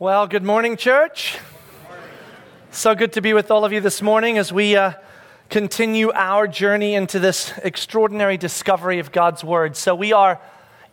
Well, good morning, church. So good to be with all of you this morning as we uh, continue our journey into this extraordinary discovery of God's Word. So, we are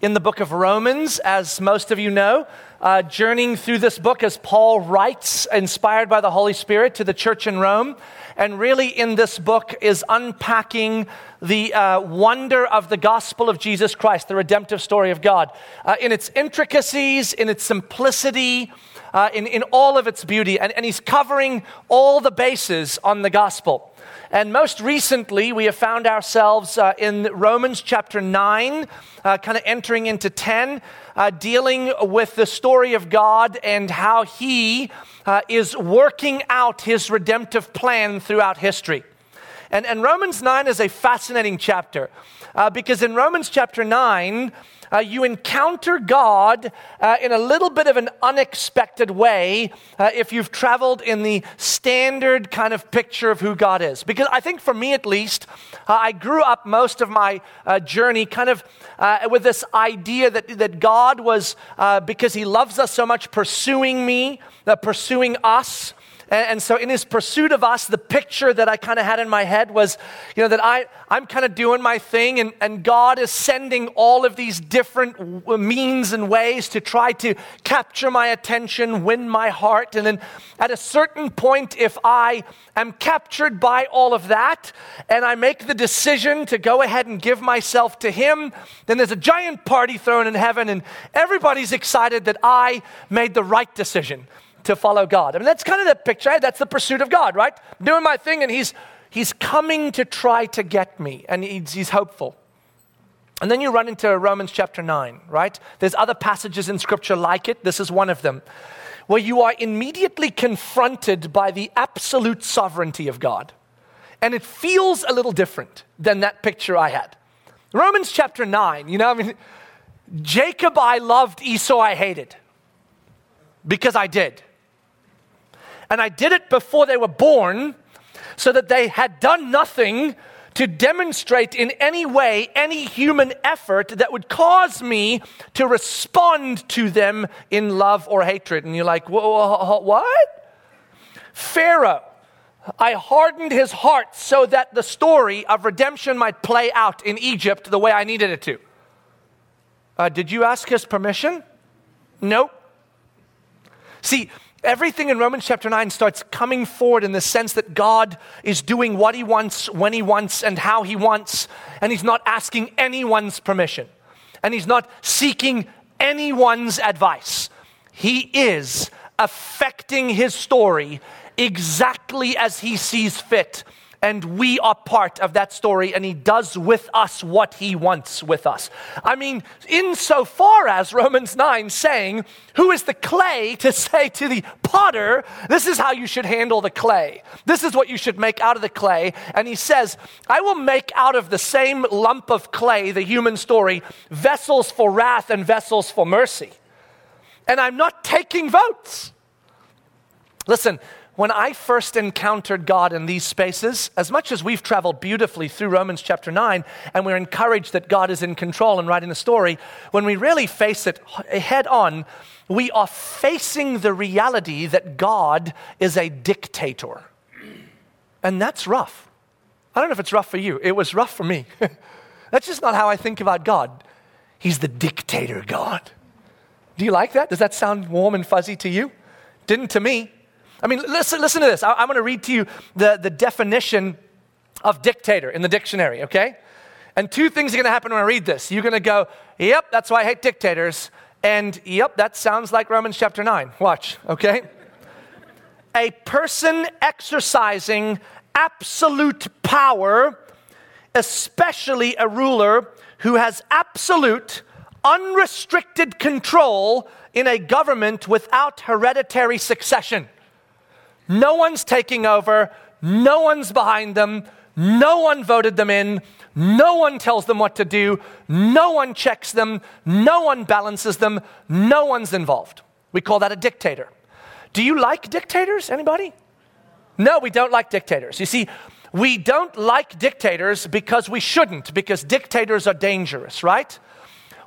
in the book of Romans, as most of you know, uh, journeying through this book as Paul writes, inspired by the Holy Spirit, to the church in Rome. And really, in this book, is unpacking the uh, wonder of the gospel of Jesus Christ, the redemptive story of God, uh, in its intricacies, in its simplicity uh, in, in all of its beauty. And, and he's covering all the bases on the gospel. And most recently, we have found ourselves uh, in Romans chapter 9, uh, kind of entering into 10, uh, dealing with the story of God and how He uh, is working out His redemptive plan throughout history. And, and Romans 9 is a fascinating chapter uh, because in Romans chapter 9, uh, you encounter God uh, in a little bit of an unexpected way uh, if you've traveled in the standard kind of picture of who God is. Because I think for me at least, uh, I grew up most of my uh, journey kind of uh, with this idea that, that God was, because He loves us so much, pursuing me, pursuing us. And, and so, in his pursuit of us, the picture that I kind of had in my head was, you know, that I, I'm kind of doing my thing, and, and God is sending all of these different means and ways to try to capture my attention, win my heart. And then at a certain point, if I am captured by all of that, and I make the decision to go ahead and give myself to Him, then there's a giant party thrown in heaven, and everybody's excited that I made the right decision to follow God. I mean, that's kind of the picture. That's the pursuit of God, right? Doing my thing, and He's, he's coming to try to get me, and he's, he's hopeful. And then you run into Romans chapter 9, right? There's other passages in Scripture like it. This is one of them, where you are immediately confronted by the absolute sovereignty of God. And it feels a little different than that picture I had. Romans chapter 9, you know, I mean, Jacob I loved, Esau I hated. Because I did. And I did it before they were born so that they had done nothing to demonstrate in any way any human effort that would cause me to respond to them in love or hatred. And you're like, what? Pharaoh. I hardened his heart so that the story of redemption might play out in Egypt the way I needed it to. Uh, did you ask his permission? Nope. See, everything in Romans chapter 9 starts coming forward in the sense that God is doing what he wants, when he wants, and how he wants, and he's not asking anyone's permission, and he's not seeking anyone's advice. He is affecting his story exactly as he sees fit and we are part of that story, and He does with us what He wants with us. I mean, insofar as Romans 9 saying, Who is the clay to say to the potter, This is how you should handle the clay. This is what you should make out of the clay. And He says, I will make out of the same lump of clay, the human story, vessels for wrath and vessels for mercy. And I'm not taking votes. Listen, when I first encountered God in these spaces, as much as we've traveled beautifully through Romans chapter 9, and we're encouraged that God is in control and writing the story, when we really face it head on, we are facing the reality that God is a dictator. And that's rough. I don't know if it's rough for you. It was rough for me. that's just not how I think about God. He's the dictator God. Do you like that? Does that sound warm and fuzzy to you? Didn't to me. I mean, listen, listen to this. I, am going to read to you the, the definition of dictator in the dictionary, okay? And two things are going to happen when I read this. You're going to go, yep, that's why I hate dictators. And yep, that sounds like Romans chapter 9. Watch, okay? a person exercising absolute power, especially a ruler who has absolute, unrestricted control in a government without hereditary succession. No one's taking over. No one's behind them. No one voted them in. No one tells them what to do. No one checks them. No one balances them. No one's involved. We call that a dictator. Do you like dictators? Anybody? No, we don't like dictators. You see, we don't like dictators because we shouldn't, because dictators are dangerous, right?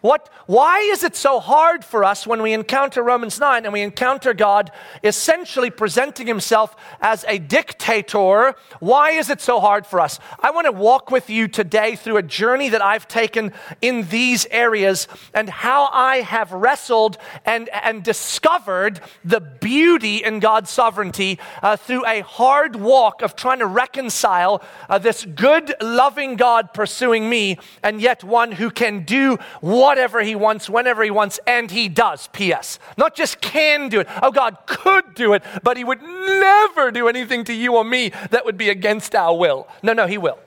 What, why is it so hard for us when we encounter Romans 9 and we encounter God essentially presenting himself as a dictator? Why is it so hard for us? I want to walk with you today through a journey that I've taken in these areas and how I have wrestled and, and discovered the beauty in God's sovereignty uh, through a hard walk of trying to reconcile uh, this good, loving God pursuing me and yet one who can do what whatever he wants, whenever he wants, and he does. P.S. Not just can do it. Oh, God could do it, but he would never do anything to you or me that would be against our will. No, no, he will.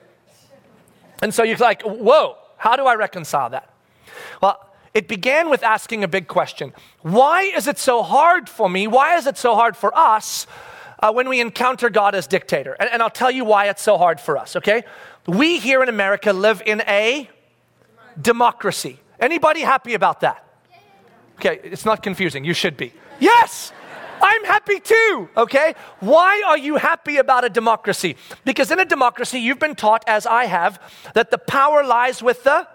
And so you're like, whoa, how do I reconcile that? Well, it began with asking a big question Why is it so hard for me? Why is it so hard for us uh, when we encounter God as dictator? And, and I'll tell you why it's so hard for us, okay? We here in America live in a democracy. Anybody happy about that? Okay, it's not confusing. You should be. Yes! I'm happy too, okay? Why are you happy about a democracy? Because in a democracy, you've been taught, as I have, that the power lies with the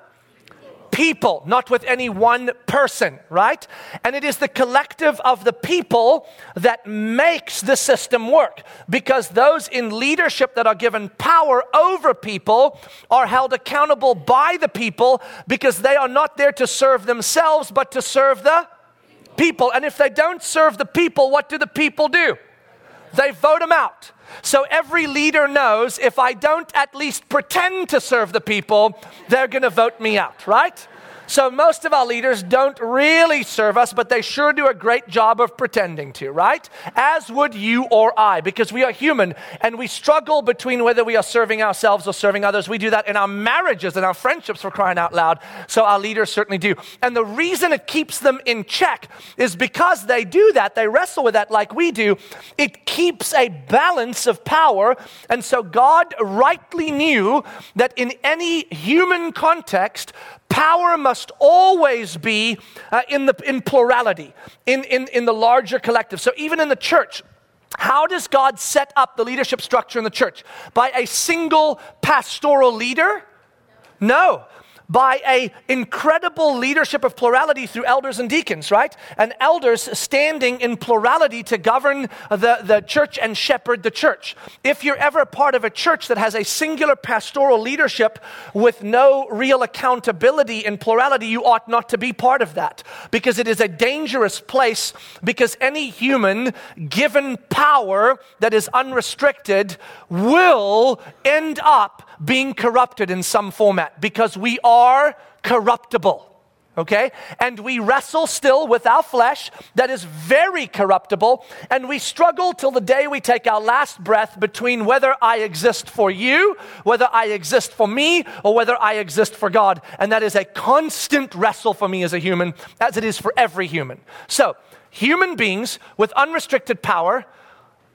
people, not with any one person, right? And it is the collective of the people that makes the system work because those in leadership that are given power over people are held accountable by the people because they are not there to serve themselves but to serve the people. And if they don't serve the people, what do the people do? They vote them out. So every leader knows if I don't at least pretend to serve the people, they're going to vote me out, right? So most of our leaders don't really serve us, but they sure do a great job of pretending to, right? As would you or I, because we are human and we struggle between whether we are serving ourselves or serving others. We do that in our marriages and our friendships for crying out loud. So our leaders certainly do. And the reason it keeps them in check is because they do that, they wrestle with that like we do. It keeps a balance of power. And so God rightly knew that in any human context, Power must always be uh, in, the, in plurality, in, in, in the larger collective. So even in the church, how does God set up the leadership structure in the church? By a single pastoral leader? No by a incredible leadership of plurality through elders and deacons, right? And elders standing in plurality to govern the, the church and shepherd the church. If you're ever a part of a church that has a singular pastoral leadership with no real accountability in plurality, you ought not to be part of that because it is a dangerous place because any human given power that is unrestricted will end up being corrupted in some format because we are corruptible. Okay? And we wrestle still with our flesh that is very corruptible, and we struggle till the day we take our last breath between whether I exist for you, whether I exist for me, or whether I exist for God. And that is a constant wrestle for me as a human, as it is for every human. So, human beings with unrestricted power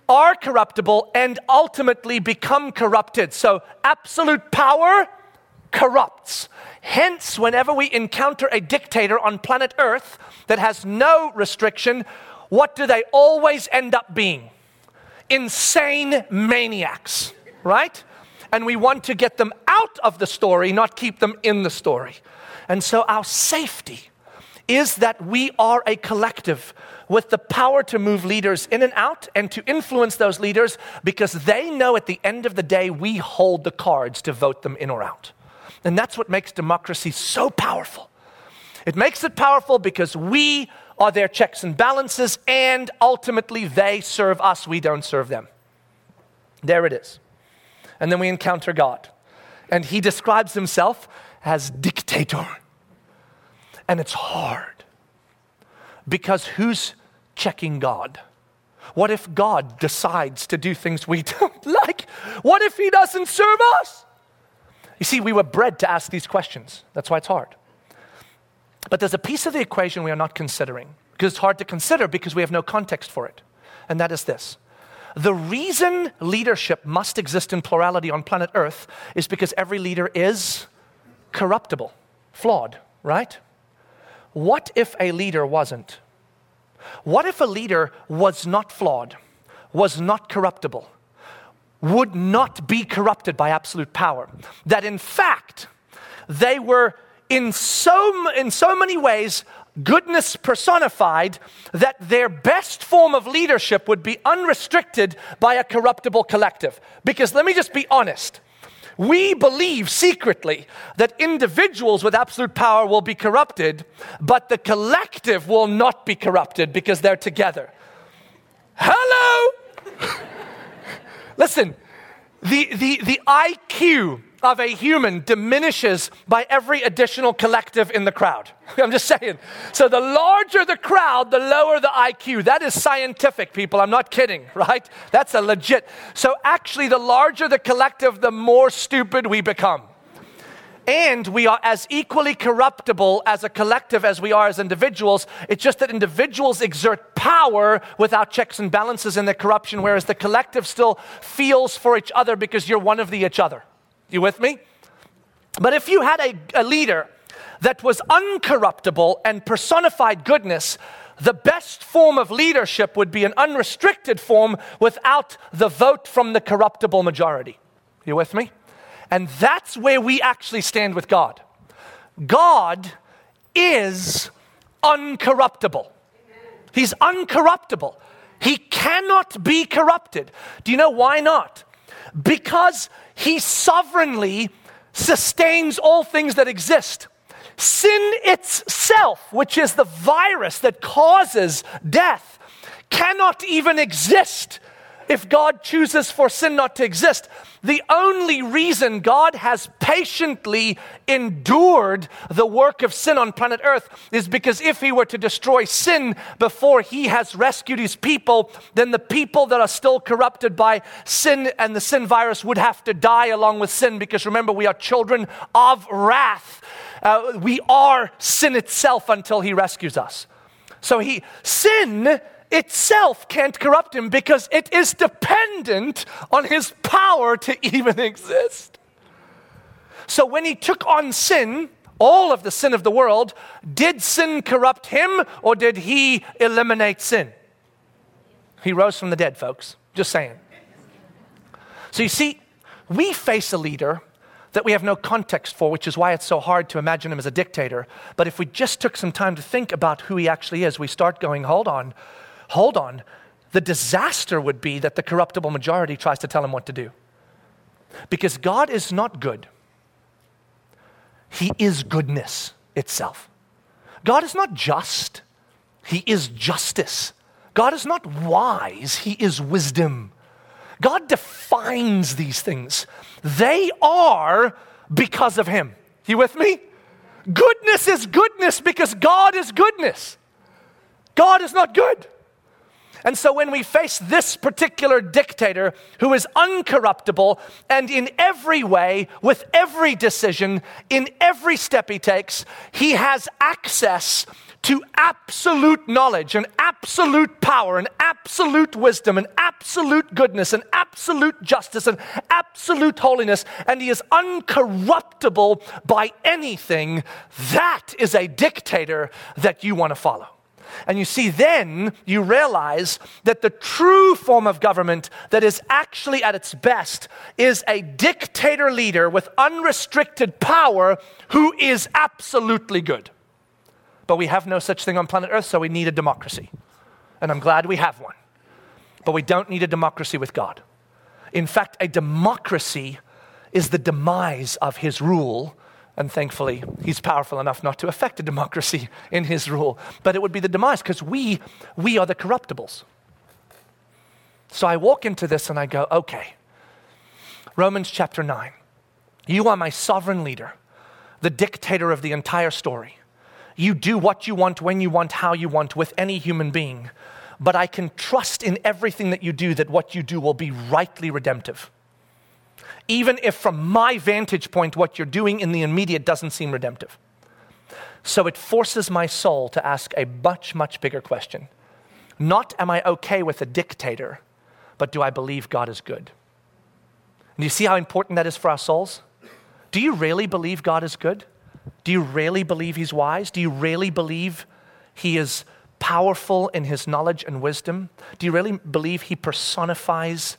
are corruptible and ultimately become corrupted. So, absolute power corrupts. Hence, whenever we encounter a dictator on planet Earth that has no restriction, what do they always end up being? Insane maniacs, right? And we want to get them out of the story, not keep them in the story. And so, our safety is that we are a collective with the power to move leaders in and out and to influence those leaders because they know at the end of the day we hold the cards to vote them in or out. And that's what makes democracy so powerful. It makes it powerful because we are their checks and balances, and ultimately they serve us, we don't serve them. There it is. And then we encounter God. And he describes himself as dictator. And it's hard. Because who's checking God? What if God decides to do things we don't like? What if He doesn't serve us? You see, we were bred to ask these questions. That's why it's hard. But there's a piece of the equation we are not considering because it's hard to consider because we have no context for it. And that is this the reason leadership must exist in plurality on planet Earth is because every leader is corruptible, flawed, right? What if a leader wasn't? What if a leader was not flawed, was not corruptible, would not be corrupted by absolute power? That in fact, they were in so, in so many ways goodness personified that their best form of leadership would be unrestricted by a corruptible collective. Because let me just be honest. We believe secretly that individuals with absolute power will be corrupted, but the collective will not be corrupted because they're together. Hello? Listen, the, the, the IQ of a human diminishes by every additional collective in the crowd. I'm just saying. So the larger the crowd, the lower the IQ. That is scientific, people. I'm not kidding, right? That's a legit. So actually, the larger the collective, the more stupid we become. And we are as equally corruptible as a collective as we are as individuals. It's just that individuals exert power without checks and balances in their corruption, whereas the collective still feels for each other because you're one of the each other. You with me? But if you had a, a leader that was uncorruptible and personified goodness, the best form of leadership would be an unrestricted form without the vote from the corruptible majority. You with me? And that's where we actually stand with God. God is uncorruptible. He's uncorruptible. He cannot be corrupted. Do you know why not? Because he sovereignly sustains all things that exist. Sin itself, which is the virus that causes death, cannot even exist if God chooses for sin not to exist. The only reason God has patiently endured the work of sin on planet Earth is because if He were to destroy sin before He has rescued His people, then the people that are still corrupted by sin and the sin virus would have to die along with sin because remember, we are children of wrath. Uh, we are sin itself until He rescues us. So He, sin itself can't corrupt him because it is dependent on his power to even exist. So when he took on sin, all of the sin of the world, did sin corrupt him or did he eliminate sin? He rose from the dead, folks. Just saying. So you see, we face a leader that we have no context for, which is why it's so hard to imagine him as a dictator. But if we just took some time to think about who he actually is, we start going, hold on, hold on, the disaster would be that the corruptible majority tries to tell him what to do. Because God is not good, He is goodness itself. God is not just, He is justice. God is not wise, He is wisdom. God defines these things. They are because of Him. You with me? Goodness is goodness because God is goodness. God is not good. And so when we face this particular dictator who is uncorruptible and in every way, with every decision, in every step he takes, he has access to absolute knowledge and absolute power and absolute wisdom and absolute goodness and absolute justice and absolute holiness, and he is uncorruptible by anything, that is a dictator that you want to follow. And you see, then you realize that the true form of government that is actually at its best is a dictator leader with unrestricted power who is absolutely good. But we have no such thing on planet Earth, so we need a democracy. And I'm glad we have one. But we don't need a democracy with God. In fact, a democracy is the demise of his rule and thankfully, he's powerful enough not to affect a democracy in his rule. But it would be the demise because we, we are the corruptibles. So I walk into this and I go, okay, Romans chapter 9. You are my sovereign leader, the dictator of the entire story. You do what you want, when you want, how you want with any human being. But I can trust in everything that you do that what you do will be rightly redemptive even if from my vantage point, what you're doing in the immediate doesn't seem redemptive. So it forces my soul to ask a much, much bigger question. Not am I okay with a dictator, but do I believe God is good? Do you see how important that is for our souls? Do you really believe God is good? Do you really believe He's wise? Do you really believe He is powerful in His knowledge and wisdom? Do you really believe He personifies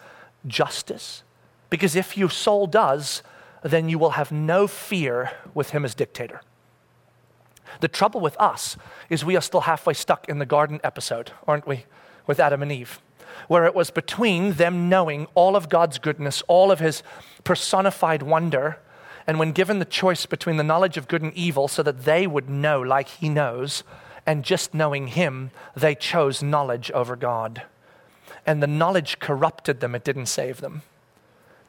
justice? Because if your soul does, then you will have no fear with him as dictator. The trouble with us is we are still halfway stuck in the garden episode, aren't we, with Adam and Eve, where it was between them knowing all of God's goodness, all of his personified wonder, and when given the choice between the knowledge of good and evil so that they would know like he knows, and just knowing him, they chose knowledge over God. And the knowledge corrupted them, it didn't save them.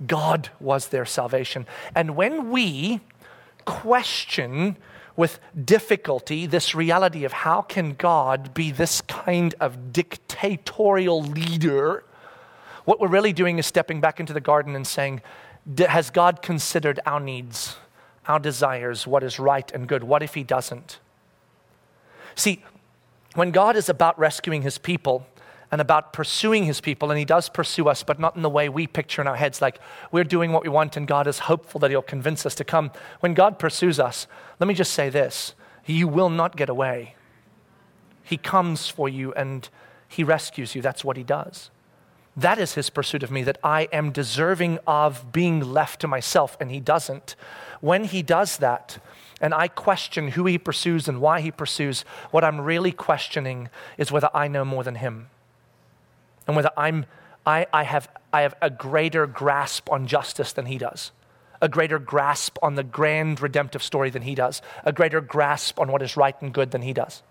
God was their salvation. And when we question with difficulty this reality of how can God be this kind of dictatorial leader, what we're really doing is stepping back into the garden and saying, has God considered our needs, our desires, what is right and good? What if He doesn't? See, when God is about rescuing His people, and about pursuing his people, and he does pursue us, but not in the way we picture in our heads, like we're doing what we want and God is hopeful that he'll convince us to come. When God pursues us, let me just say this you will not get away. He comes for you and he rescues you. That's what he does. That is his pursuit of me, that I am deserving of being left to myself, and he doesn't. When he does that, and I question who he pursues and why he pursues, what I'm really questioning is whether I know more than him. And whether I'm, I, I, have, I have a greater grasp on justice than he does, a greater grasp on the grand redemptive story than he does, a greater grasp on what is right and good than he does.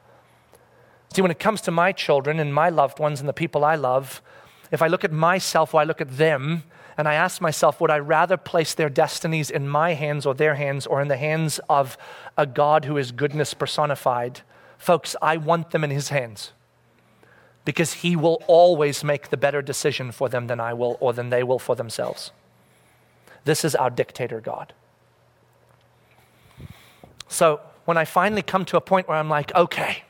See, when it comes to my children and my loved ones and the people I love, if I look at myself or I look at them, and I ask myself, would I rather place their destinies in my hands or their hands or in the hands of a God who is goodness personified? Folks, I want them in his hands because he will always make the better decision for them than I will or than they will for themselves. This is our dictator God. So when I finally come to a point where I'm like, okay,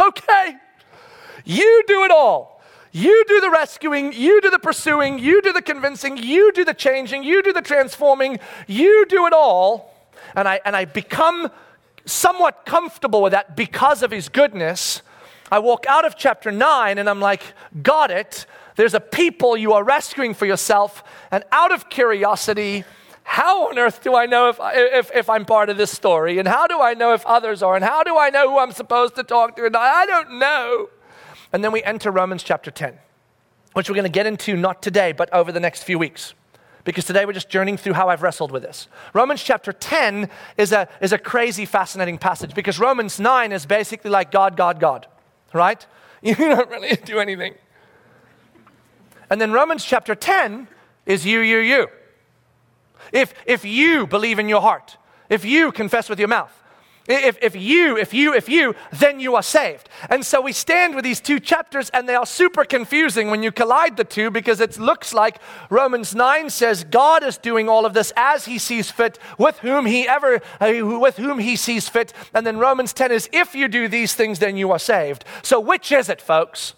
okay, you do it all. You do the rescuing, you do the pursuing, you do the convincing, you do the changing, you do the transforming, you do it all. And I, and I become somewhat comfortable with that because of his goodness. I walk out of chapter 9 and I'm like, got it. There's a people you are rescuing for yourself. And out of curiosity, how on earth do I know if, if, if, I'm part of this story? And how do I know if others are? And how do I know who I'm supposed to talk to? And I don't know. And then we enter Romans chapter 10, which we're going to get into not today, but over the next few weeks. Because today we're just journeying through how I've wrestled with this. Romans chapter 10 is a, is a crazy, fascinating passage because Romans 9 is basically like God, God, God, right? You don't really do anything. And then Romans chapter 10 is you, you, you. If, if you believe in your heart, if you confess with your mouth, if, if you, if you, if you, then you are saved. And so we stand with these two chapters, and they are super confusing when you collide the two because it looks like Romans 9 says God is doing all of this as he sees fit, with whom he ever, uh, with whom he sees fit. And then Romans 10 is if you do these things, then you are saved. So which is it, folks?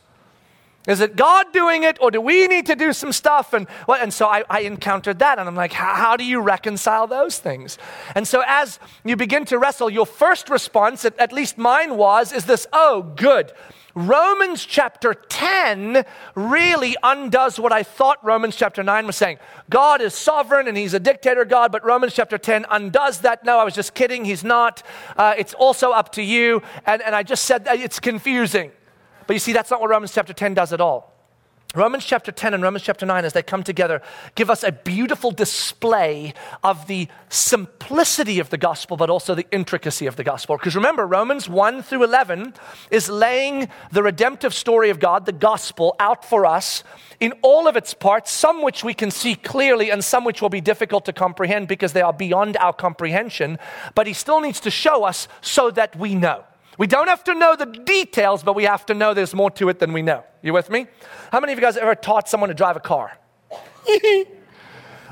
Is it God doing it, or do we need to do some stuff? And, well, and so I, I encountered that, and I'm like, how do you reconcile those things? And so as you begin to wrestle, your first response, at, at least mine was, is this oh, good. Romans chapter 10 really undoes what I thought Romans chapter 9 was saying. God is sovereign and he's a dictator God, but Romans chapter 10 undoes that. No, I was just kidding. He's not. Uh, it's also up to you. And, and I just said that it's confusing. But you see, that's not what Romans chapter 10 does at all. Romans chapter 10 and Romans chapter 9, as they come together, give us a beautiful display of the simplicity of the gospel, but also the intricacy of the gospel. Because remember, Romans 1 through 11 is laying the redemptive story of God, the gospel, out for us in all of its parts, some which we can see clearly and some which will be difficult to comprehend because they are beyond our comprehension. But he still needs to show us so that we know. We don't have to know the details, but we have to know there's more to it than we know. You with me? How many of you guys ever taught someone to drive a car?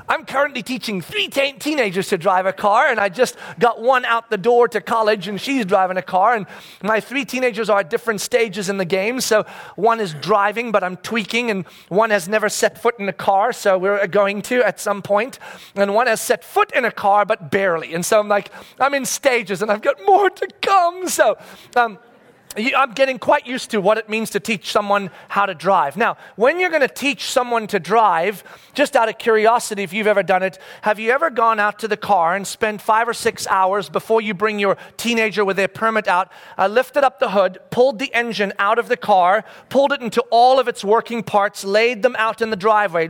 I'm currently teaching three teenagers to drive a car, and I just got one out the door to college, and she's driving a car. And my three teenagers are at different stages in the game. So one is driving, but I'm tweaking, and one has never set foot in a car, so we're going to at some point. And one has set foot in a car, but barely. And so I'm like, I'm in stages, and I've got more to come. So, um, I'm getting quite used to what it means to teach someone how to drive. Now, when you're going to teach someone to drive, just out of curiosity, if you've ever done it, have you ever gone out to the car and spent five or six hours before you bring your teenager with their permit out, uh, lifted up the hood, pulled the engine out of the car, pulled it into all of its working parts, laid them out in the driveway,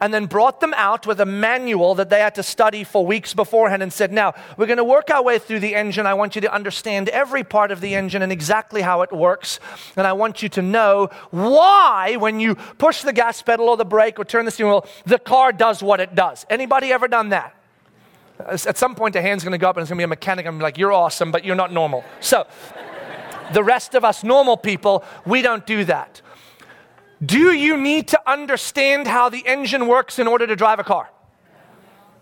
and then brought them out with a manual that they had to study for weeks beforehand and said, Now, we're going to work our way through the engine. I want you to understand every part of the engine engine and exactly how it works. And I want you to know why, when you push the gas pedal or the brake or turn the steering wheel, the car does what it does. Anybody ever done that? At some point, a hand's going to go up and it's going to be a mechanic. I'm like, you're awesome, but you're not normal. So, the rest of us normal people, we don't do that. Do you need to understand how the engine works in order to drive a car?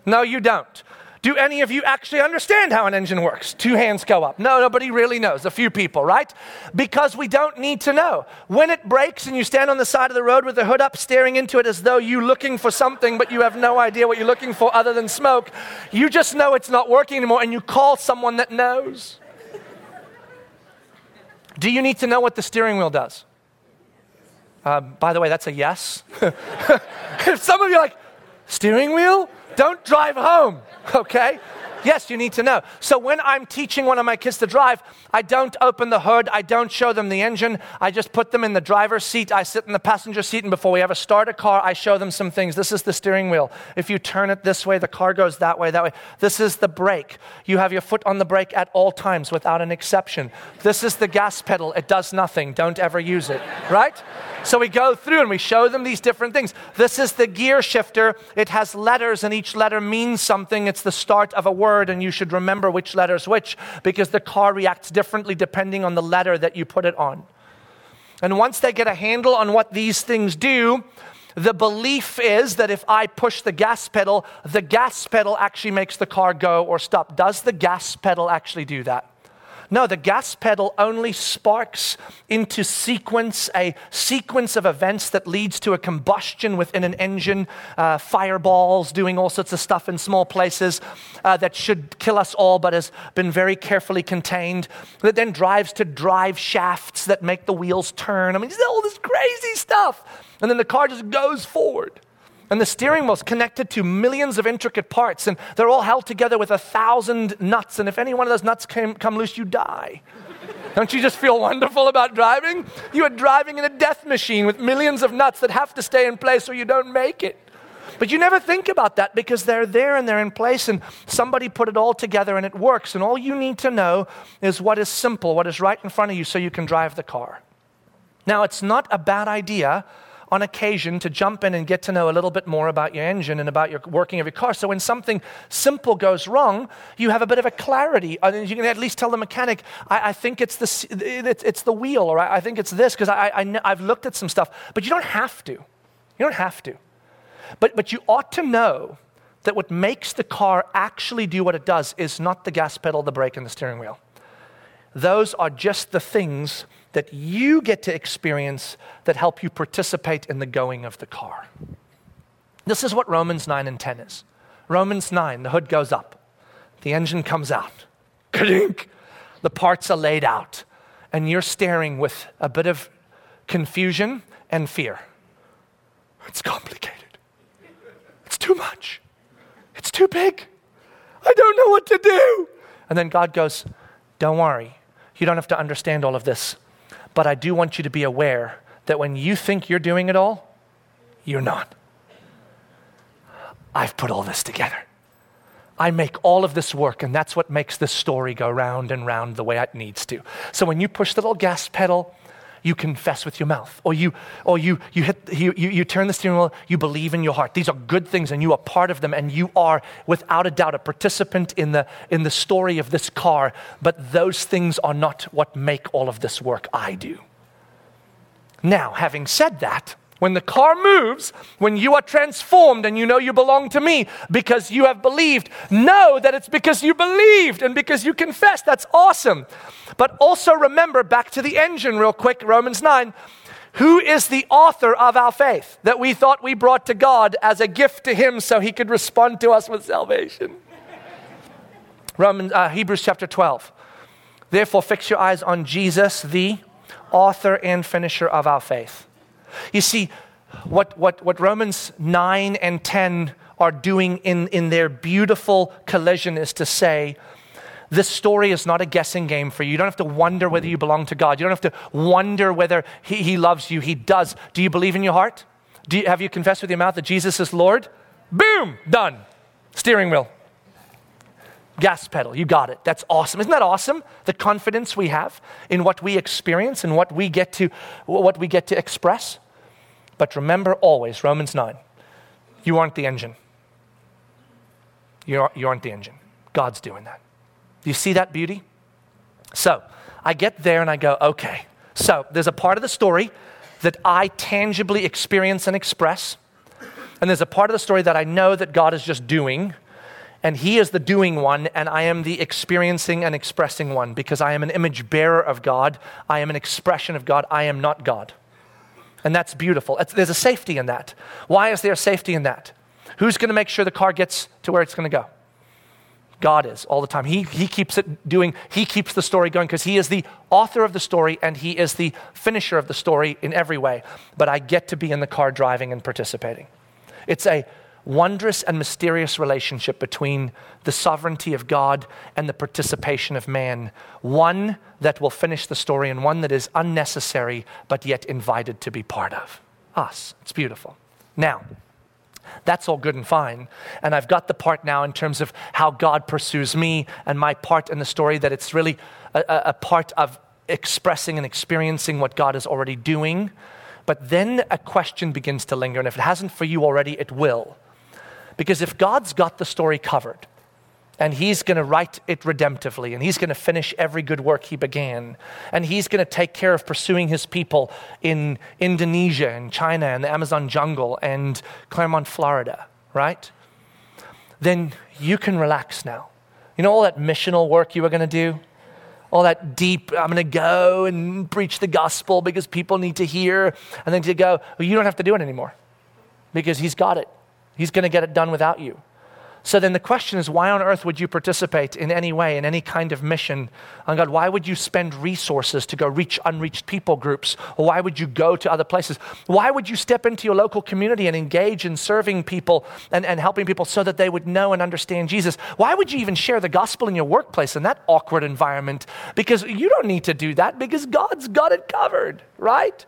No, you don't. Do any of you actually understand how an engine works? Two hands go up. No, nobody really knows. A few people, right? Because we don't need to know. When it breaks and you stand on the side of the road with the hood up, staring into it as though you're looking for something, but you have no idea what you're looking for other than smoke, you just know it's not working anymore and you call someone that knows. Do you need to know what the steering wheel does? Uh, by the way, that's a yes. if some of you are like, steering wheel? Don't drive home okay? Yes, you need to know. So when I'm teaching one of my kids to drive, I don't open the hood, I don't show them the engine, I just put them in the driver's seat, I sit in the passenger seat, and before we ever start a car, I show them some things. This is the steering wheel. If you turn it this way, the car goes that way, that way. This is the brake. You have your foot on the brake at all times without an exception. This is the gas pedal. It does nothing. Don't ever use it, right? So we go through and we show them these different things. This is the gear shifter. It has letters, and each letter means something. It's the start of a word, and you should remember which letter's which because the car reacts differently depending on the letter that you put it on. And once they get a handle on what these things do, the belief is that if I push the gas pedal, the gas pedal actually makes the car go or stop. Does the gas pedal actually do that? No, the gas pedal only sparks into sequence, a sequence of events that leads to a combustion within an engine, uh, fireballs doing all sorts of stuff in small places uh, that should kill us all, but has been very carefully contained, that then drives to drive shafts that make the wheels turn. I mean, all this crazy stuff. And then the car just goes forward. And the steering wheel's connected to millions of intricate parts, and they're all held together with a thousand nuts. And if any one of those nuts came, come loose, you die. Don't you just feel wonderful about driving? You are driving in a death machine with millions of nuts that have to stay in place or you don't make it. But you never think about that because they're there and they're in place, and somebody put it all together and it works. And all you need to know is what is simple, what is right in front of you, so you can drive the car. Now, it's not a bad idea on occasion to jump in and get to know a little bit more about your engine and about your working of your car. So when something simple goes wrong, you have a bit of a clarity. And you can at least tell the mechanic, I, I think it's the, it's, the wheel, or I, I think it's this, because I, I, I've looked at some stuff. But you don't have to. You don't have to. But, but you ought to know that what makes the car actually do what it does is not the gas pedal, the brake, and the steering wheel. Those are just the things that you get to experience that help you participate in the going of the car. This is what Romans 9 and 10 is. Romans 9, the hood goes up, the engine comes out, clink, the parts are laid out, and you're staring with a bit of confusion and fear. It's complicated. It's too much. It's too big. I don't know what to do. And then God goes, Don't worry. You don't have to understand all of this. But I do want you to be aware that when you think you're doing it all, you're not. I've put all this together. I make all of this work, and that's what makes this story go round and round the way it needs to. So when you push the little gas pedal, you confess with your mouth, or you, or you, you, hit, you, you, you turn the steering wheel, you believe in your heart. These are good things, and you are part of them, and you are, without a doubt, a participant in the, in the story of this car. But those things are not what make all of this work. I do. Now, having said that, when the car moves, when you are transformed and you know you belong to me because you have believed, know that it's because you believed and because you confessed. That's awesome. But also remember back to the engine, real quick, Romans 9. Who is the author of our faith that we thought we brought to God as a gift to Him so He could respond to us with salvation? Romans, uh, Hebrews chapter 12. Therefore, fix your eyes on Jesus, the author and finisher of our faith. You see, what, what, what Romans 9 and 10 are doing in, in their beautiful collision is to say, this story is not a guessing game for you. You don't have to wonder whether you belong to God. You don't have to wonder whether He, he loves you. He does. Do you believe in your heart? You, have you confessed with your mouth that Jesus is Lord? Boom, done. Steering wheel. Gas pedal, you got it. That's awesome. Isn't that awesome? The confidence we have in what we experience and what we get to, what we get to express. But remember always, Romans 9, you aren't the engine. You aren't, you aren't the engine. God's doing that. Do you see that beauty? So I get there and I go, okay. So there's a part of the story that I tangibly experience and express. And there's a part of the story that I know that God is just doing. And He is the doing one, and I am the experiencing and expressing one because I am an image bearer of God. I am an expression of God. I am not God. And that's beautiful. It's, there's a safety in that. Why is there safety in that? Who's going to make sure the car gets to where it's going to go? God is all the time. He, he keeps it doing, He keeps the story going because He is the author of the story and He is the finisher of the story in every way. But I get to be in the car driving and participating. It's a wondrous and mysterious relationship between the sovereignty of God and the participation of man. One that will finish the story and one that is unnecessary but yet invited to be part of. Us. It's beautiful. Now, that's all good and fine. And I've got the part now in terms of how God pursues me and my part in the story, that it's really a, a part of expressing and experiencing what God is already doing. But then a question begins to linger, and if it hasn't for you already, it will. Because if God's got the story covered, and he's going to write it redemptively, and he's going to finish every good work he began, and he's going to take care of pursuing his people in Indonesia and China and the Amazon jungle and Clermont, Florida, right? Then you can relax now. You know all that missional work you were going to do? All that deep, I'm going to go and preach the gospel because people need to hear, and then to go, well, you don't have to do it anymore because he's got it. He's going to get it done without you. So then the question is why on earth would you participate in any way, in any kind of mission on God? Why would you spend resources to go reach unreached people groups? Or why would you go to other places? Why would you step into your local community and engage in serving people and, and helping people so that they would know and understand Jesus? Why would you even share the gospel in your workplace in that awkward environment? Because you don't need to do that because God's got it covered, right?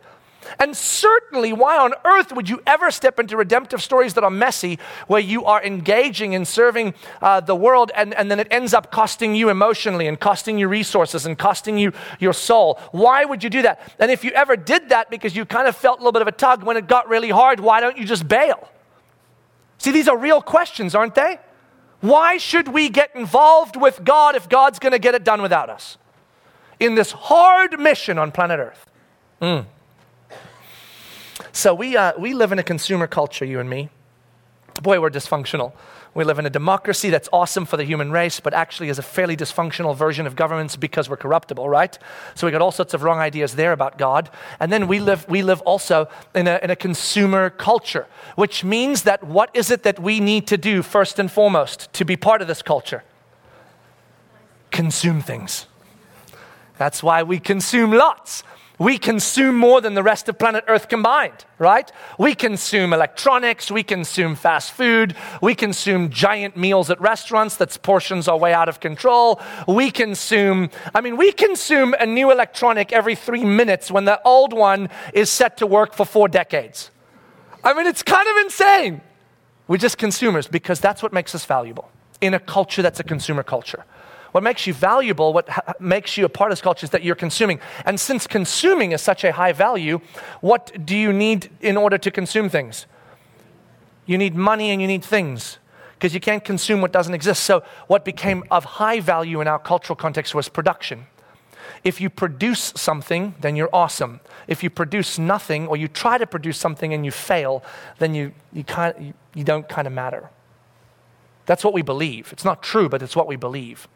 And certainly, why on earth would you ever step into redemptive stories that are messy, where you are engaging in serving uh, the world and, and then it ends up costing you emotionally and costing you resources and costing you your soul? Why would you do that? And if you ever did that because you kind of felt a little bit of a tug when it got really hard, why don't you just bail? See, these are real questions, aren't they? Why should we get involved with God if God's going to get it done without us? In this hard mission on planet Earth. Mm. So we, uh, we live in a consumer culture, you and me. Boy, we're dysfunctional. We live in a democracy that's awesome for the human race, but actually is a fairly dysfunctional version of governments because we're corruptible, right? So we got all sorts of wrong ideas there about God. And then we live, we live also in a, in a consumer culture, which means that what is it that we need to do first and foremost to be part of this culture? Consume things. That's why we consume lots we consume more than the rest of planet Earth combined, right? We consume electronics, we consume fast food, we consume giant meals at restaurants that's portions are way out of control. We consume, I mean, we consume a new electronic every three minutes when the old one is set to work for four decades. I mean, it's kind of insane. We're just consumers because that's what makes us valuable in a culture that's a consumer culture. What makes you valuable, what ha- makes you a part of this culture is that you're consuming. And since consuming is such a high value, what do you need in order to consume things? You need money and you need things because you can't consume what doesn't exist. So, what became of high value in our cultural context was production. If you produce something, then you're awesome. If you produce nothing or you try to produce something and you fail, then you, you, kind you, you don't kind of matter. That's what we believe. It's not true, but it's what we believe.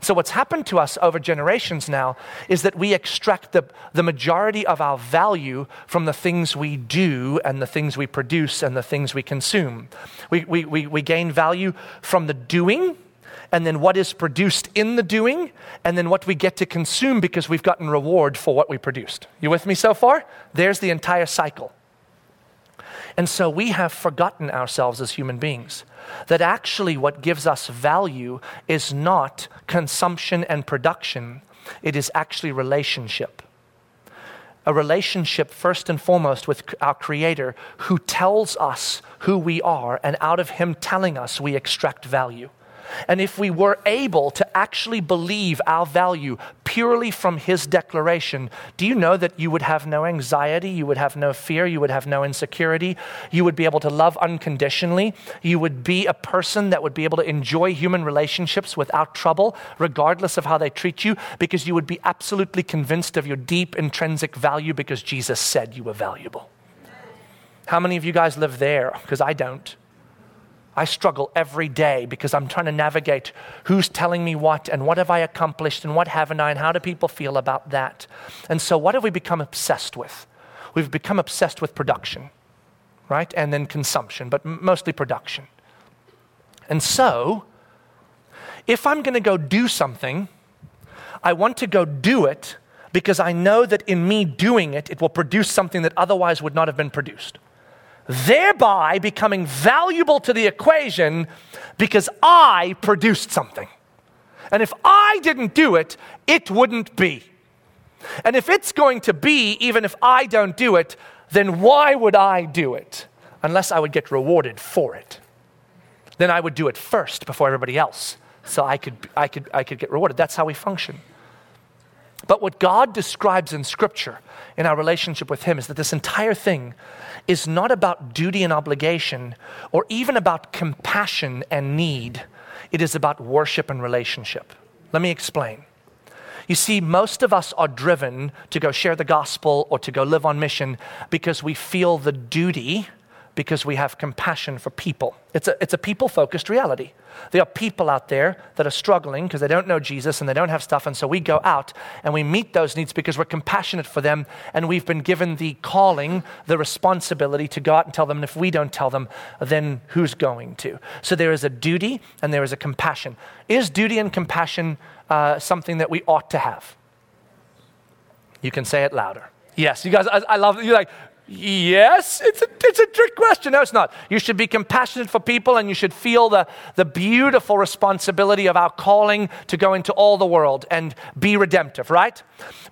So, what's happened to us over generations now is that we extract the, the majority of our value from the things we do and the things we produce and the things we consume. We, we, we, we gain value from the doing and then what is produced in the doing, and then what we get to consume because we've gotten reward for what we produced. You with me so far? There's the entire cycle. And so we have forgotten ourselves as human beings. That actually, what gives us value is not consumption and production, it is actually relationship. A relationship, first and foremost, with our Creator who tells us who we are, and out of Him telling us, we extract value. And if we were able to actually believe our value purely from His declaration, do you know that you would have no anxiety, you would have no fear, you would have no insecurity, you would be able to love unconditionally, you would be a person that would be able to enjoy human relationships without trouble, regardless of how they treat you, because you would be absolutely convinced of your deep intrinsic value because Jesus said you were valuable. How many of you guys live there? Because I don't. I struggle every day because I'm trying to navigate who's telling me what and what have I accomplished and what haven't I and how do people feel about that. And so, what have we become obsessed with? We've become obsessed with production, right? And then consumption, but mostly production. And so, if I'm going to go do something, I want to go do it because I know that in me doing it, it will produce something that otherwise would not have been produced thereby becoming valuable to the equation because I produced something. And if I didn't do it, it wouldn't be. And if it's going to be, even if I don't do it, then why would I do it? Unless I would get rewarded for it. Then I would do it first before everybody else. So I could, I could, I could get rewarded. That's how we function. But what God describes in Scripture in our relationship with Him is that this entire thing is not about duty and obligation or even about compassion and need. It is about worship and relationship. Let me explain. You see, most of us are driven to go share the gospel or to go live on mission because we feel the duty because we have compassion for people. It's a, it's a people focused reality. There are people out there that are struggling because they don't know Jesus and they don't have stuff. And so we go out and we meet those needs because we're compassionate for them. And we've been given the calling, the responsibility to go out and tell them. And if we don't tell them, then who's going to? So there is a duty and there is a compassion. Is duty and compassion uh, something that we ought to have? You can say it louder. Yes, you guys, I, I love, you're like, Yes, it's a, it's a trick question. No, it's not. You should be compassionate for people and you should feel the, the beautiful responsibility of our calling to go into all the world and be redemptive, right?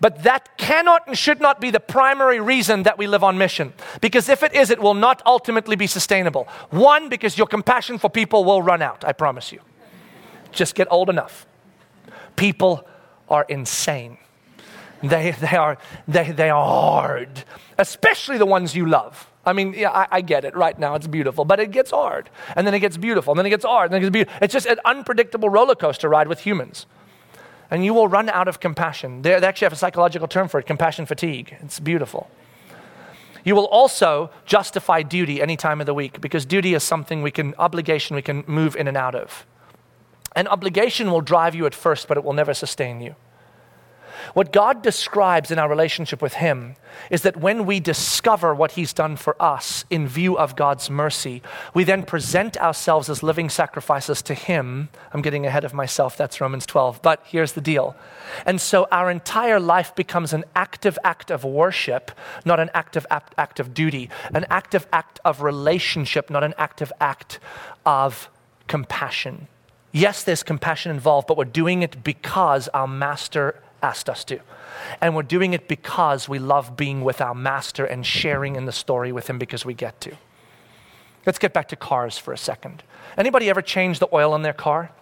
But that cannot and should not be the primary reason that we live on mission. Because if it is, it will not ultimately be sustainable. One, because your compassion for people will run out, I promise you. Just get old enough. People are insane. They, they, are, they, they are hard, especially the ones you love. I mean, yeah, I, I, get it right now. It's beautiful, but it gets hard. And then it gets beautiful. And then it gets hard. And then it gets beautiful. It's just an unpredictable roller coaster ride with humans. And you will run out of compassion. They, they actually have a psychological term for it compassion fatigue. It's beautiful. You will also justify duty any time of the week because duty is something we can, obligation we can move in and out of. And obligation will drive you at first, but it will never sustain you. What God describes in our relationship with Him is that when we discover what He's done for us in view of God's mercy, we then present ourselves as living sacrifices to Him. I'm getting ahead of myself, that's Romans 12. But here's the deal. And so our entire life becomes an active act of worship, not an active act, act of duty, an active act of relationship, not an active act of compassion. Yes, there's compassion involved, but we're doing it because our master asked us to. And we're doing it because we love being with our master and sharing in the story with him because we get to. Let's get back to cars for a second. Anybody ever change the oil in their car?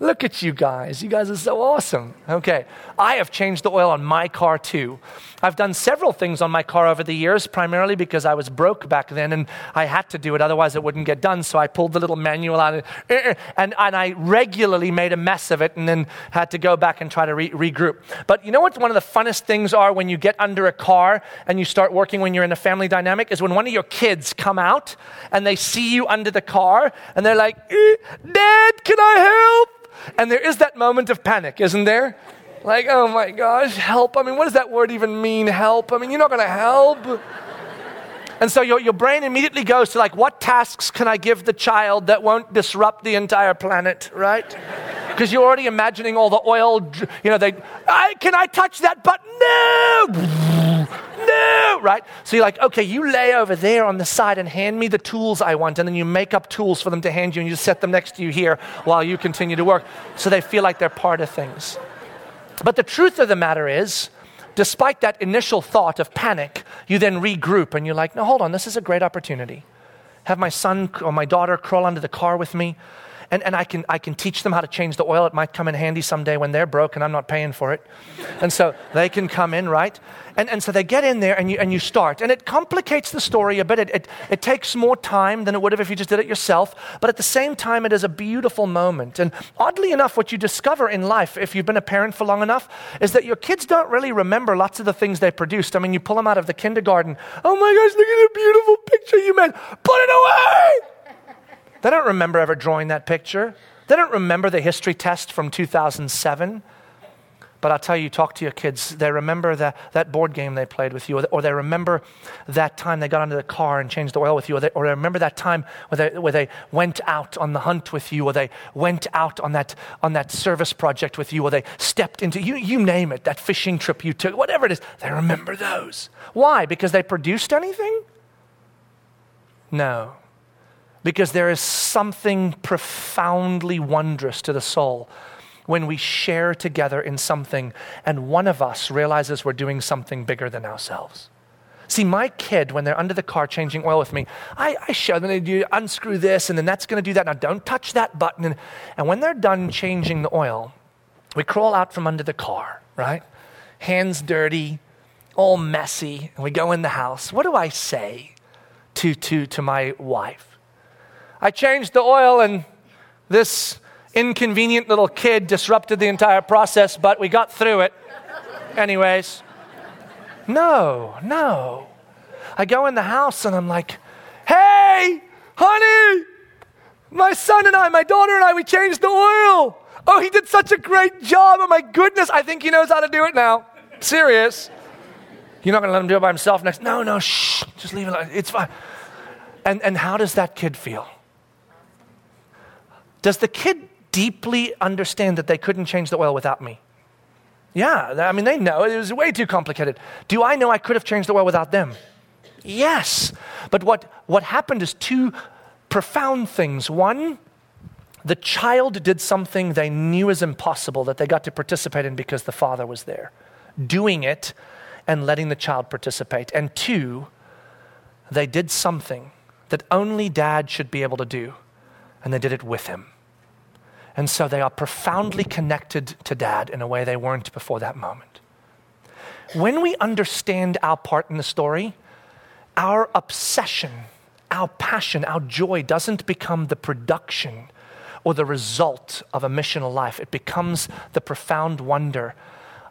Look at you guys. You guys are so awesome. Okay. I have changed the oil on my car too. I've done several things on my car over the years, primarily because I was broke back then and I had to do it, otherwise, it wouldn't get done. So I pulled the little manual out and, and, and I regularly made a mess of it and then had to go back and try to re- regroup. But you know what one of the funnest things are when you get under a car and you start working when you're in a family dynamic is when one of your kids come out and they see you under the car and they're like, eh, Dad, can I help? And there is that moment of panic, isn't there? Like, oh my gosh, help. I mean, what does that word even mean, help? I mean, you're not going to help. And so your, your brain immediately goes to like, what tasks can I give the child that won't disrupt the entire planet, right? Because you're already imagining all the oil, you know, they, I, can I touch that button? No! No! Right? So you're like, okay, you lay over there on the side and hand me the tools I want. And then you make up tools for them to hand you and you set them next to you here while you continue to work. So they feel like they're part of things. But the truth of the matter is, despite that initial thought of panic, you then regroup and you're like, no, hold on, this is a great opportunity. Have my son or my daughter crawl under the car with me and, and I, can, I can teach them how to change the oil. It might come in handy someday when they're broke and I'm not paying for it. And so they can come in, right? And, and so they get in there and you, and you start. And it complicates the story a bit. It, it, it takes more time than it would have if you just did it yourself. But at the same time, it is a beautiful moment. And oddly enough, what you discover in life, if you've been a parent for long enough, is that your kids don't really remember lots of the things they produced. I mean, you pull them out of the kindergarten. Oh my gosh, look at the beautiful picture you made. Put it away! They don't remember ever drawing that picture. They don't remember the history test from 2007. But I'll tell you, talk to your kids. They remember that, that board game they played with you, or, they remember that time they got under the car and changed the oil with you, or they, or they remember that time where they, where they went out on the hunt with you, or they went out on that, on that service project with you, or they stepped into, you, you name it, that fishing trip you took, whatever it is. They remember those. Why? Because they produced anything? No because there is something profoundly wondrous to the soul when we share together in something and one of us realizes we're doing something bigger than ourselves. See, my kid, when they're under the car changing oil with me, I, I show them, they do unscrew this, and then that's going to do that. Now, don't touch that button. And, and when they're done changing the oil, we crawl out from under the car, right? Hands dirty, all messy, and we go in the house. What do I say to, to, to my wife? I changed the oil, and this inconvenient little kid disrupted the entire process, but we got through it. Anyways, no, no. I go in the house and I'm like, hey, honey, my son and I, my daughter and I, we changed the oil. Oh, he did such a great job. Oh, my goodness, I think he knows how to do it now. Serious. You're not going to let him do it by himself next. No, no, shh, just leave it. It's fine. And, and how does that kid feel? Does the kid deeply understand that they couldn't change the oil without me? Yeah, I mean, they know it was way too complicated. Do I know I could have changed the oil without them? Yes. But what, what happened is two profound things. One, the child did something they knew was impossible that they got to participate in because the father was there, doing it and letting the child participate. And two, they did something that only dad should be able to do, and they did it with him. And so they are profoundly connected to dad in a way they weren't before that moment. When we understand our part in the story, our obsession, our passion, our joy doesn't become the production or the result of a missional life. It becomes the profound wonder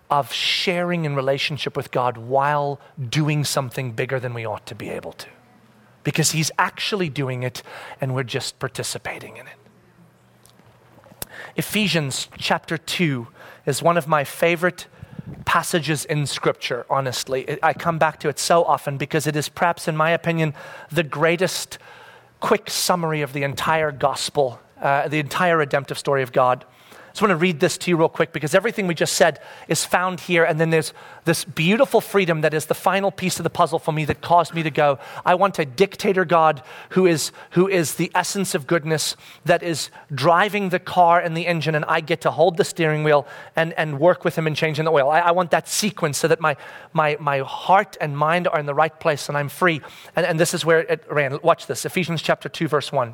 of sharing in relationship with God while doing something bigger than we ought to be able to. Because He's actually doing it and we're just participating in it. Ephesians chapter 2 is one of my favorite passages in Scripture, honestly. I come back to it so often because it is perhaps, in my opinion, the greatest quick summary of the entire gospel, uh, the entire redemptive story of God just want to read this to you real quick because everything we just said is found here. And then there's this beautiful freedom that is the final piece of the puzzle for me that caused me to go. I want a dictator God who is, who is the essence of goodness that is driving the car and the engine, and I get to hold the steering wheel and, and work with him in changing the oil. I, I want that sequence so that my, my, my heart and mind are in the right place and I'm free. And, and this is where it ran. Watch this Ephesians chapter 2, verse 1.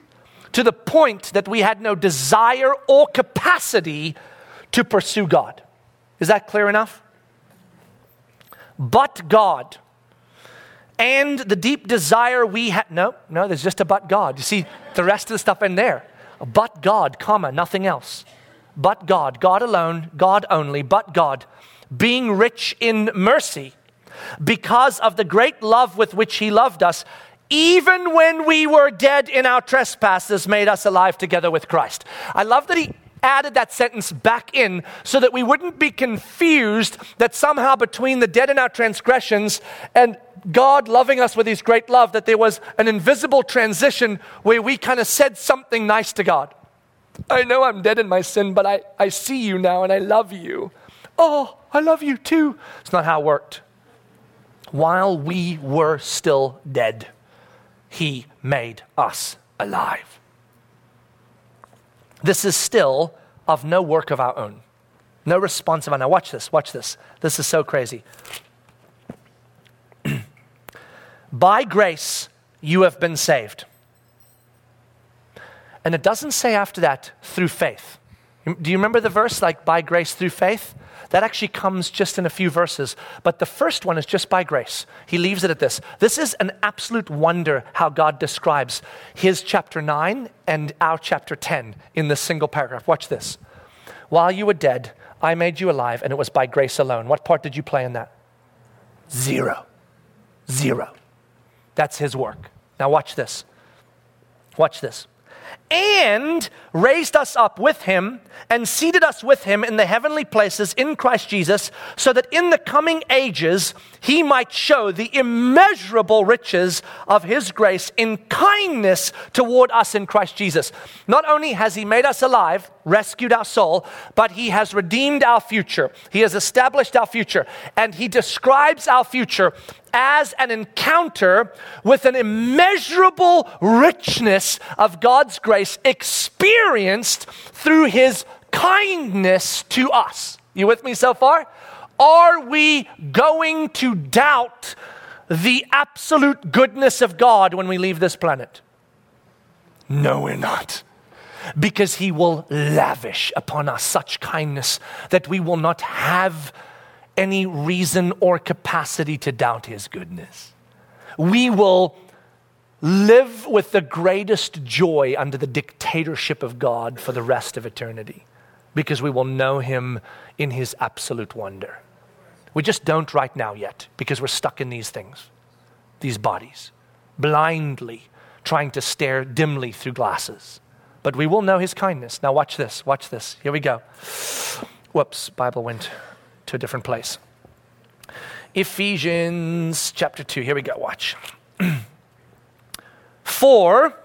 to the point that we had no desire or capacity to pursue God. Is that clear enough? But God, and the deep desire we had. No, no, there's just a but God. You see the rest of the stuff in there. But God, comma, nothing else. But God, God alone, God only, but God, being rich in mercy, because of the great love with which He loved us, even when we were dead in our trespasses, made us alive together with Christ. I love that He added that sentence back in so that we wouldn't be confused that somehow between the dead in our transgressions and God loving us with his great love, that there was an invisible transition where we kind of said something nice to God. I know I'm dead in my sin, but I, I see you now and I love you. Oh, I love you too. It's not how it worked. While we were still dead, he made us alive. This is still of no work of our own, no response of our. Now, watch this, watch this. This is so crazy. By grace, you have been saved. And it doesn't say after that, through faith. Do you remember the verse, like by grace through faith? That actually comes just in a few verses. But the first one is just by grace. He leaves it at this. This is an absolute wonder how God describes his chapter 9 and our chapter 10 in this single paragraph. Watch this. While you were dead, I made you alive, and it was by grace alone. What part did you play in that? Zero. Zero. That's his work. Now, watch this. Watch this and raised us up with him and seated us with him in the heavenly places in Christ Jesus, so that in the coming ages he might show the immeasurable riches of his grace in kindness toward us in Christ Jesus. Not only has he made us alive, rescued our soul, but he has redeemed our future. He has established our future, and he describes our future as an encounter with an immeasurable richness of God's grace experienced through his kindness to us. You with me so far? Are we going to doubt the absolute goodness of God when we leave this planet? No, we're not. Because he will lavish upon us such kindness that we will not have any reason or capacity to doubt his goodness. We will live with the greatest joy under the dictatorship of God for the rest of eternity because we will know him in his absolute wonder. We just don't right now yet because we're stuck in these things, these bodies, blindly trying to stare dimly through glasses. But we will know his kindness. Now, watch this, watch this. Here we go. Whoops, Bible went to a different place. Ephesians chapter 2. Here we go. Watch. For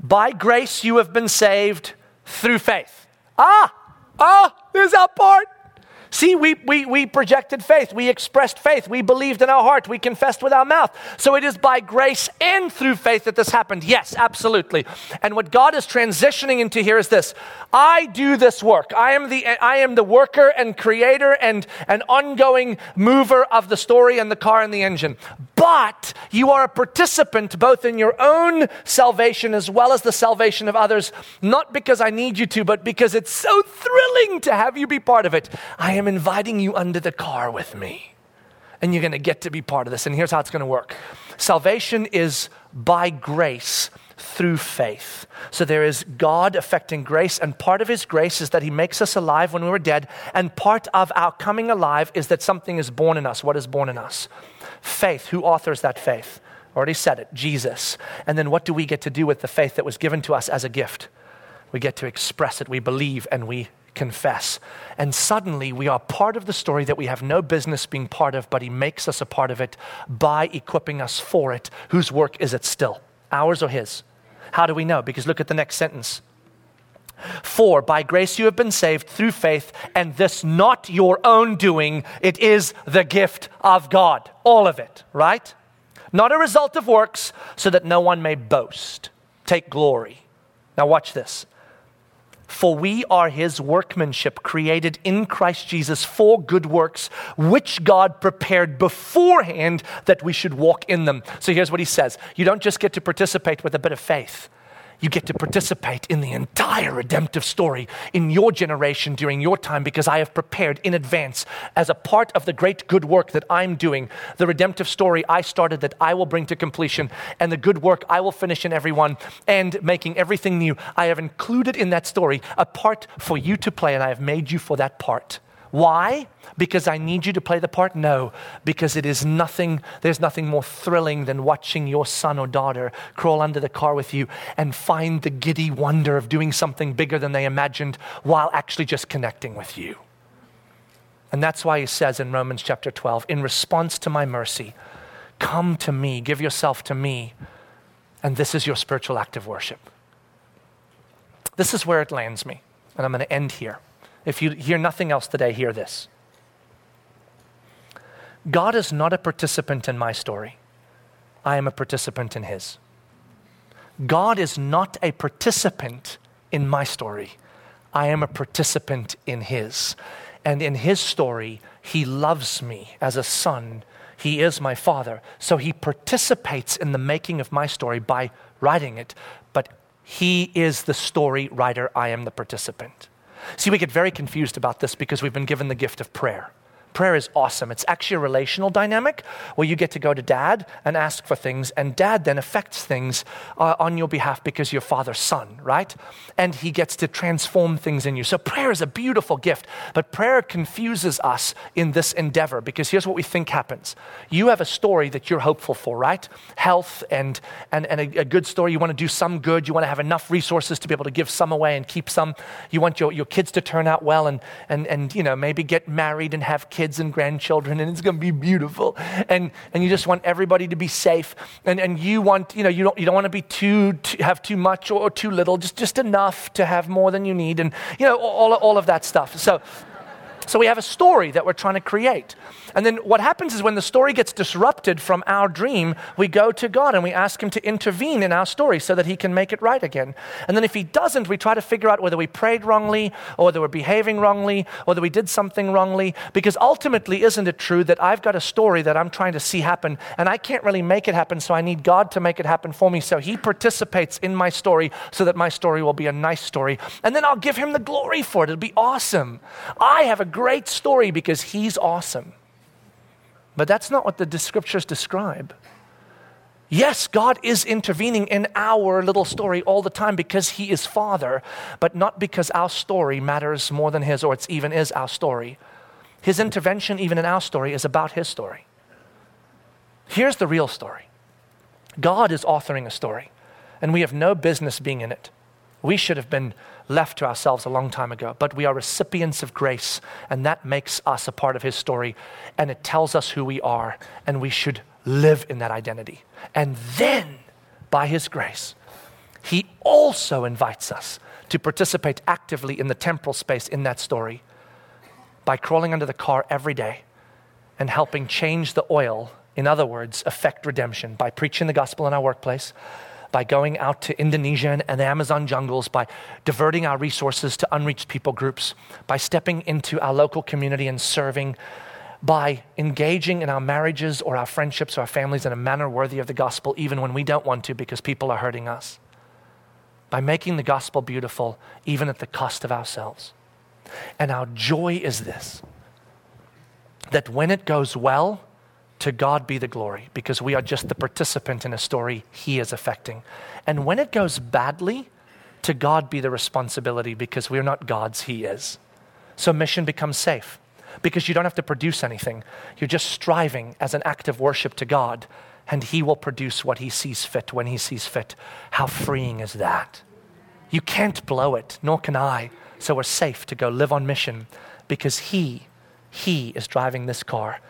by grace you have been saved through faith. Ah, ah, there's that part. See, we, we, we projected faith. We expressed faith. We believed in our heart. We confessed with our mouth. So it is by grace and through faith that this happened. Yes, absolutely. And what God is transitioning into here is this I do this work. I am the, I am the worker and creator and an ongoing mover of the story and the car and the engine. But you are a participant both in your own salvation as well as the salvation of others, not because I need you to, but because it's so thrilling to have you be part of it. I am inviting you under the car with me. And you're going to get to be part of this. And here's how it's going to work salvation is by grace through faith. So there is God affecting grace, and part of His grace is that He makes us alive when we were dead, and part of our coming alive is that something is born in us. What is born in us? Faith. Who authors that faith? Already said it Jesus. And then what do we get to do with the faith that was given to us as a gift? We get to express it, we believe, and we confess. And suddenly we are part of the story that we have no business being part of, but He makes us a part of it by equipping us for it. Whose work is it still? Ours or His? How do we know? Because look at the next sentence. For by grace you have been saved through faith, and this not your own doing, it is the gift of God. All of it, right? Not a result of works, so that no one may boast, take glory. Now, watch this. For we are his workmanship, created in Christ Jesus for good works, which God prepared beforehand that we should walk in them. So here's what he says You don't just get to participate with a bit of faith, You get to participate in the entire redemptive story in your generation during your time because I have prepared in advance as a part of the great good work that I'm doing, the redemptive story I started that I will bring to completion, and the good work I will finish in everyone and making everything new. I have included in that story a part for you to play, and I have made you for that part. Why? Because I need you to play the part? No, because it is nothing, there's nothing more thrilling than watching your son or daughter crawl under the car with you and find the giddy wonder of doing something bigger than they imagined while actually just connecting with you. And that's why he says in Romans chapter 12, in response to my mercy, come to me, give yourself to me, and this is your spiritual act of worship. This is where it lands me, and I'm going to end here. If you hear nothing else today, hear this God is not a participant in my story, I am a participant in His. God is not a participant in my story, I am a participant in His. And in His story, He loves me as a son. He is my father. So He participates in the making of my story by writing it, but He is the story writer, I am the participant. See, we get very confused about this because we've been given the gift of prayer prayer is awesome. It's actually a relational dynamic where you get to go to dad and ask for things, and dad then affects things uh, on your behalf because you're father's son, right? And he gets to transform things in you. So prayer is a beautiful gift, but prayer confuses us in this endeavor because here's what we think happens. You have a story that you're hopeful for, right? Health and, and, and a, a good story. You want to do some good. You want to have enough resources to be able to give some away and keep some. You want your, your kids to turn out well and, and, and you know, maybe get married and have kids kids and grandchildren, and it's going to be beautiful. And, and you just want everybody to be safe. And, and you want, you know, you don't, you don't want to be too, too have too much or, or too little, just, just enough to have more than you need. And, you know, all, all of that stuff. So, so we have a story that we're trying to create. And then what happens is when the story gets disrupted from our dream, we go to God and we ask Him to intervene in our story so that He can make it right again. And then if He doesn't, we try to figure out whether we prayed wrongly or whether we're behaving wrongly or whether we did something wrongly. Because ultimately, isn't it true that I've got a story that I'm trying to see happen and I can't really make it happen, so I need God to make it happen for me. So He participates in my story so that my story will be a nice story. And then I'll give Him the glory for it. It'll be awesome. I have a great story because He's awesome. But that's not what the scriptures describe. Yes, God is intervening in our little story all the time because He is Father, but not because our story matters more than His or it's even is our story. His intervention, even in our story, is about His story. Here's the real story God is authoring a story, and we have no business being in it. We should have been left to ourselves a long time ago, but we are recipients of grace, and that makes us a part of His story, and it tells us who we are, and we should live in that identity. And then, by His grace, He also invites us to participate actively in the temporal space in that story by crawling under the car every day and helping change the oil. In other words, affect redemption by preaching the gospel in our workplace, by going out to Indonesia and the Amazon jungles, by diverting our resources to unreached people groups, by stepping into our local community and serving, by engaging in our marriages or our friendships or our families in a manner worthy of the gospel, even when we don't want to because people are hurting us, by making the gospel beautiful, even at the cost of ourselves. And our joy is this that when it goes well, to God be the glory because we are just the participant in a story He is affecting. And when it goes badly, to God be the responsibility because we're not God's, He is. So mission becomes safe because you don't have to produce anything. You're just striving as an act of worship to God, and He will produce what He sees fit when He sees fit. How freeing is that? You can't blow it, nor can I. So we're safe to go live on mission because He, He is driving this car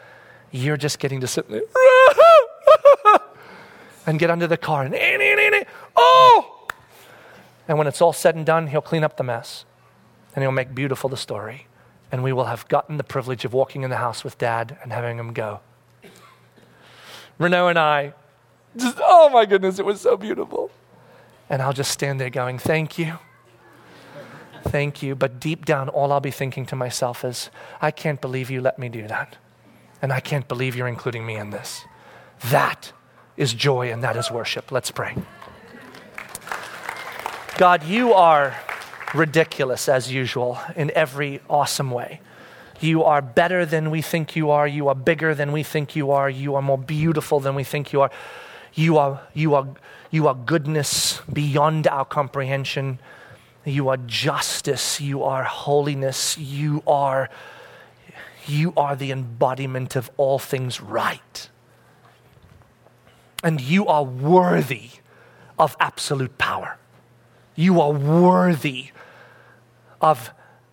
you're just getting to sit there and get under the car and oh! And when it's all said and done, he'll clean up the mess and he'll make beautiful the story. And we will have gotten the privilege of walking in the house with dad and having him go. Renault and I, just, oh my goodness, it was so beautiful. And I'll just stand there going, thank you. Thank you. But deep down, all I'll be thinking to myself is, I can't believe you let me do that. And I can't believe you're including me in this. That is joy and that is worship. Let's pray. God, you are ridiculous as usual in every awesome way. You are better than we think you are. You are bigger than we think you are. You are more beautiful than we think you are. You are, you are, you are goodness beyond our comprehension. You are justice. You are holiness. You are, you are the embodiment of all things right. And you are worthy of absolute power. You are worthy of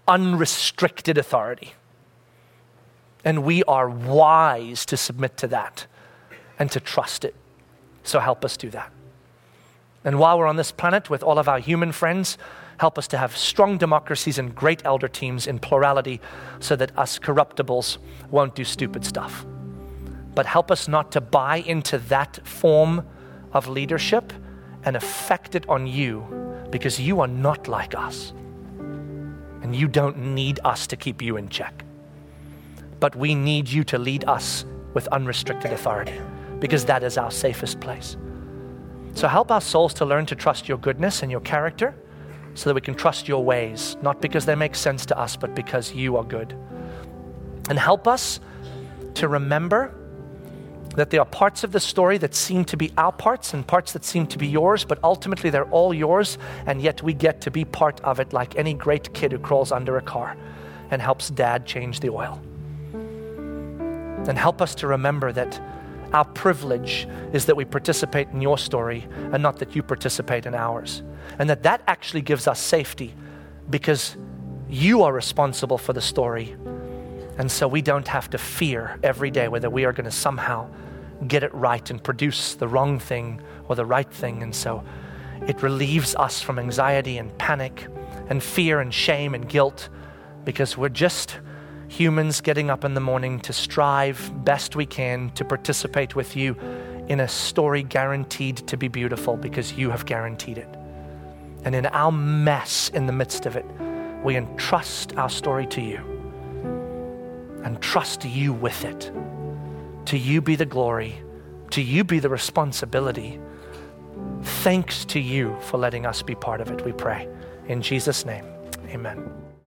unrestricted authority. And we are wise to submit to that and to trust it. So help us do that. And while we're on this planet with all of our human friends, help us to have strong democracies and great elder teams in plurality so that us corruptibles won't do stupid stuff. But help us not to buy into that form of leadership and affect it on you because you are not like us. And you don't need us to keep you in check. But we need you to lead us with unrestricted authority because that is our safest place. So help our souls to learn to trust your goodness and your character so that we can trust your ways, not because they make sense to us, but because you are good. And help us to remember that there are parts of the story that seem to be our parts and parts that seem to be yours, but ultimately they're all yours, and yet we get to be part of it like any great kid who crawls under a car and helps dad change the oil. And help us to remember that our privilege is that we participate in your story and not that you participate in ours. And that that actually gives us safety because you are responsible for the story. And so we don't have to fear every day whether we are going to somehow get it right and produce the wrong thing or the right thing. And so it relieves us from anxiety and panic and fear and shame and guilt because we're just humans getting up in the morning to strive best we can to participate with you in a story guaranteed to be beautiful because you have guaranteed it. And in our mess in the midst of it, we entrust our story to you and trust you with it. To you be the glory, to you be the responsibility. Thanks to you for letting us be part of it, we pray. In Jesus' name, amen.